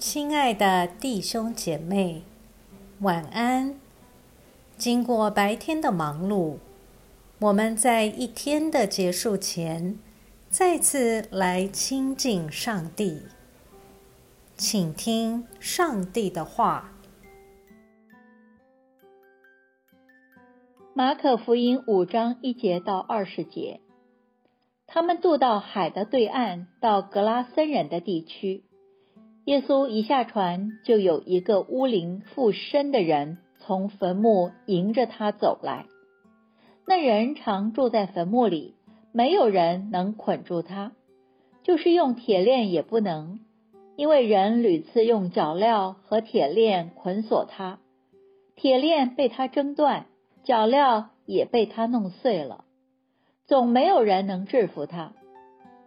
亲爱的弟兄姐妹，晚安。经过白天的忙碌，我们在一天的结束前，再次来亲近上帝，请听上帝的话。马可福音五章一节到二十节，他们渡到海的对岸，到格拉森人的地区。耶稣一下船，就有一个乌灵附身的人从坟墓迎着他走来。那人常住在坟墓里，没有人能捆住他，就是用铁链也不能，因为人屡次用脚镣和铁链捆锁他，铁链被他挣断，脚镣也被他弄碎了，总没有人能制服他。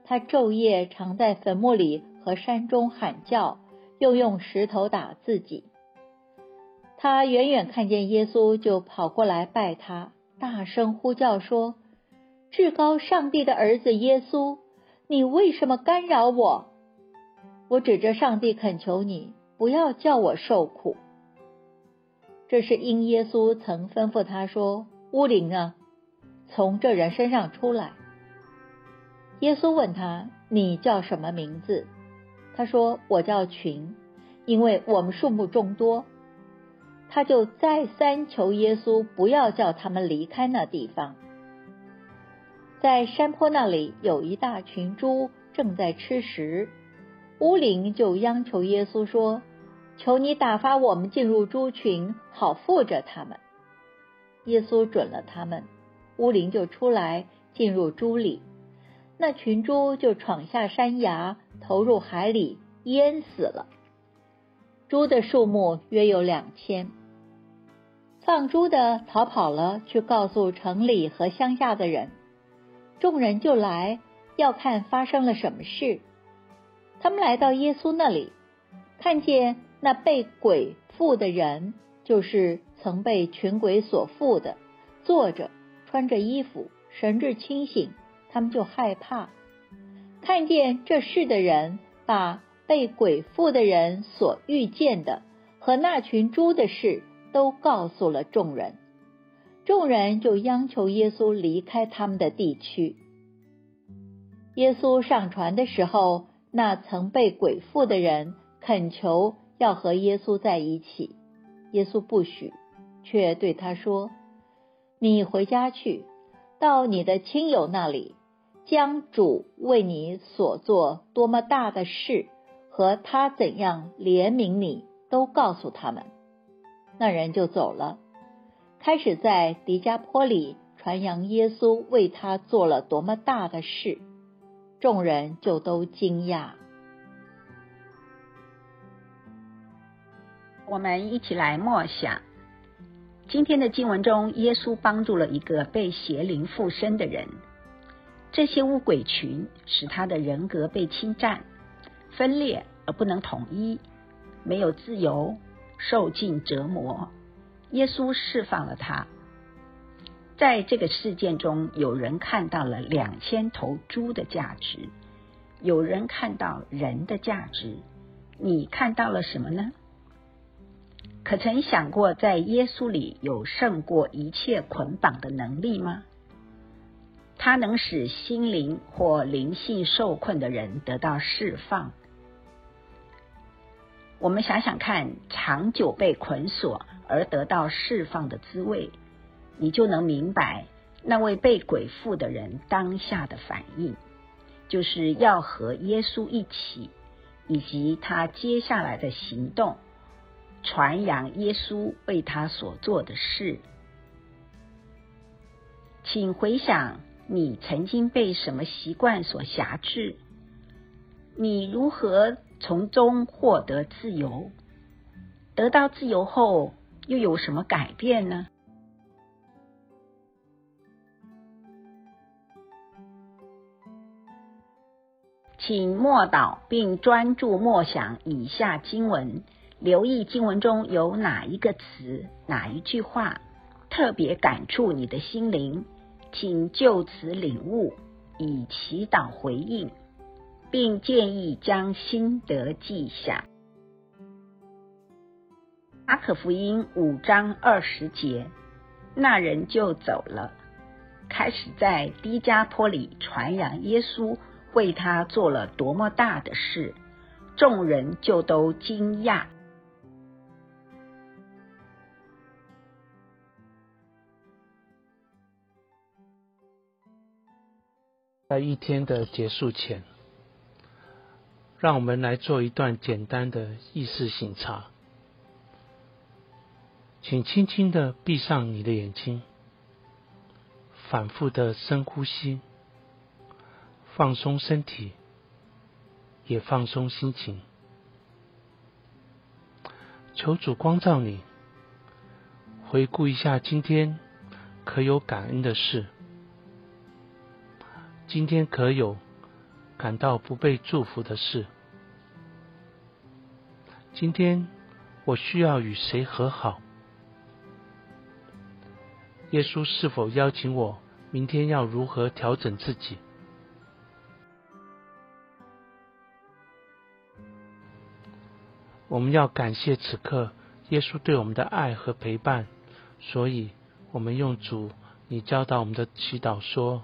他昼夜常在坟墓里。和山中喊叫，又用石头打自己。他远远看见耶稣，就跑过来拜他，大声呼叫说：“至高上帝的儿子耶稣，你为什么干扰我？我指着上帝恳求你，不要叫我受苦。”这是因耶稣曾吩咐他说：“乌灵啊，从这人身上出来。”耶稣问他：“你叫什么名字？”他说：“我叫群，因为我们数目众多。”他就再三求耶稣不要叫他们离开那地方。在山坡那里有一大群猪正在吃食，乌灵就央求耶稣说：“求你打发我们进入猪群，好护着他们。”耶稣准了他们，乌灵就出来进入猪里，那群猪就闯下山崖。投入海里淹死了。猪的数目约有两千。放猪的逃跑了，去告诉城里和乡下的人。众人就来要看发生了什么事。他们来到耶稣那里，看见那被鬼附的人，就是曾被群鬼所附的，坐着，穿着衣服，神志清醒。他们就害怕。看见这事的人，把被鬼附的人所遇见的和那群猪的事都告诉了众人。众人就央求耶稣离开他们的地区。耶稣上船的时候，那曾被鬼附的人恳求要和耶稣在一起，耶稣不许，却对他说：“你回家去，到你的亲友那里。”将主为你所做多么大的事和他怎样怜悯你都告诉他们，那人就走了，开始在迪加坡里传扬耶稣为他做了多么大的事，众人就都惊讶。我们一起来默想今天的经文中，耶稣帮助了一个被邪灵附身的人。这些乌鬼群使他的人格被侵占、分裂而不能统一，没有自由，受尽折磨。耶稣释放了他。在这个事件中，有人看到了两千头猪的价值，有人看到人的价值。你看到了什么呢？可曾想过，在耶稣里有胜过一切捆绑的能力吗？它能使心灵或灵性受困的人得到释放。我们想想看，长久被捆锁而得到释放的滋味，你就能明白那位被鬼附的人当下的反应，就是要和耶稣一起，以及他接下来的行动，传扬耶稣为他所做的事。请回想。你曾经被什么习惯所辖制？你如何从中获得自由？得到自由后，又有什么改变呢？请默祷并专注默想以下经文，留意经文中有哪一个词、哪一句话特别感触你的心灵。请就此领悟，以祈祷回应，并建议将心得记下。马可福音五章二十节，那人就走了，开始在低加坡里传扬耶稣为他做了多么大的事，众人就都惊讶。在一天的结束前，让我们来做一段简单的意识醒察。请轻轻的闭上你的眼睛，反复的深呼吸，放松身体，也放松心情。求主光照你，回顾一下今天可有感恩的事。今天可有感到不被祝福的事？今天我需要与谁和好？耶稣是否邀请我明天要如何调整自己？我们要感谢此刻耶稣对我们的爱和陪伴，所以我们用主你教导我们的祈祷说。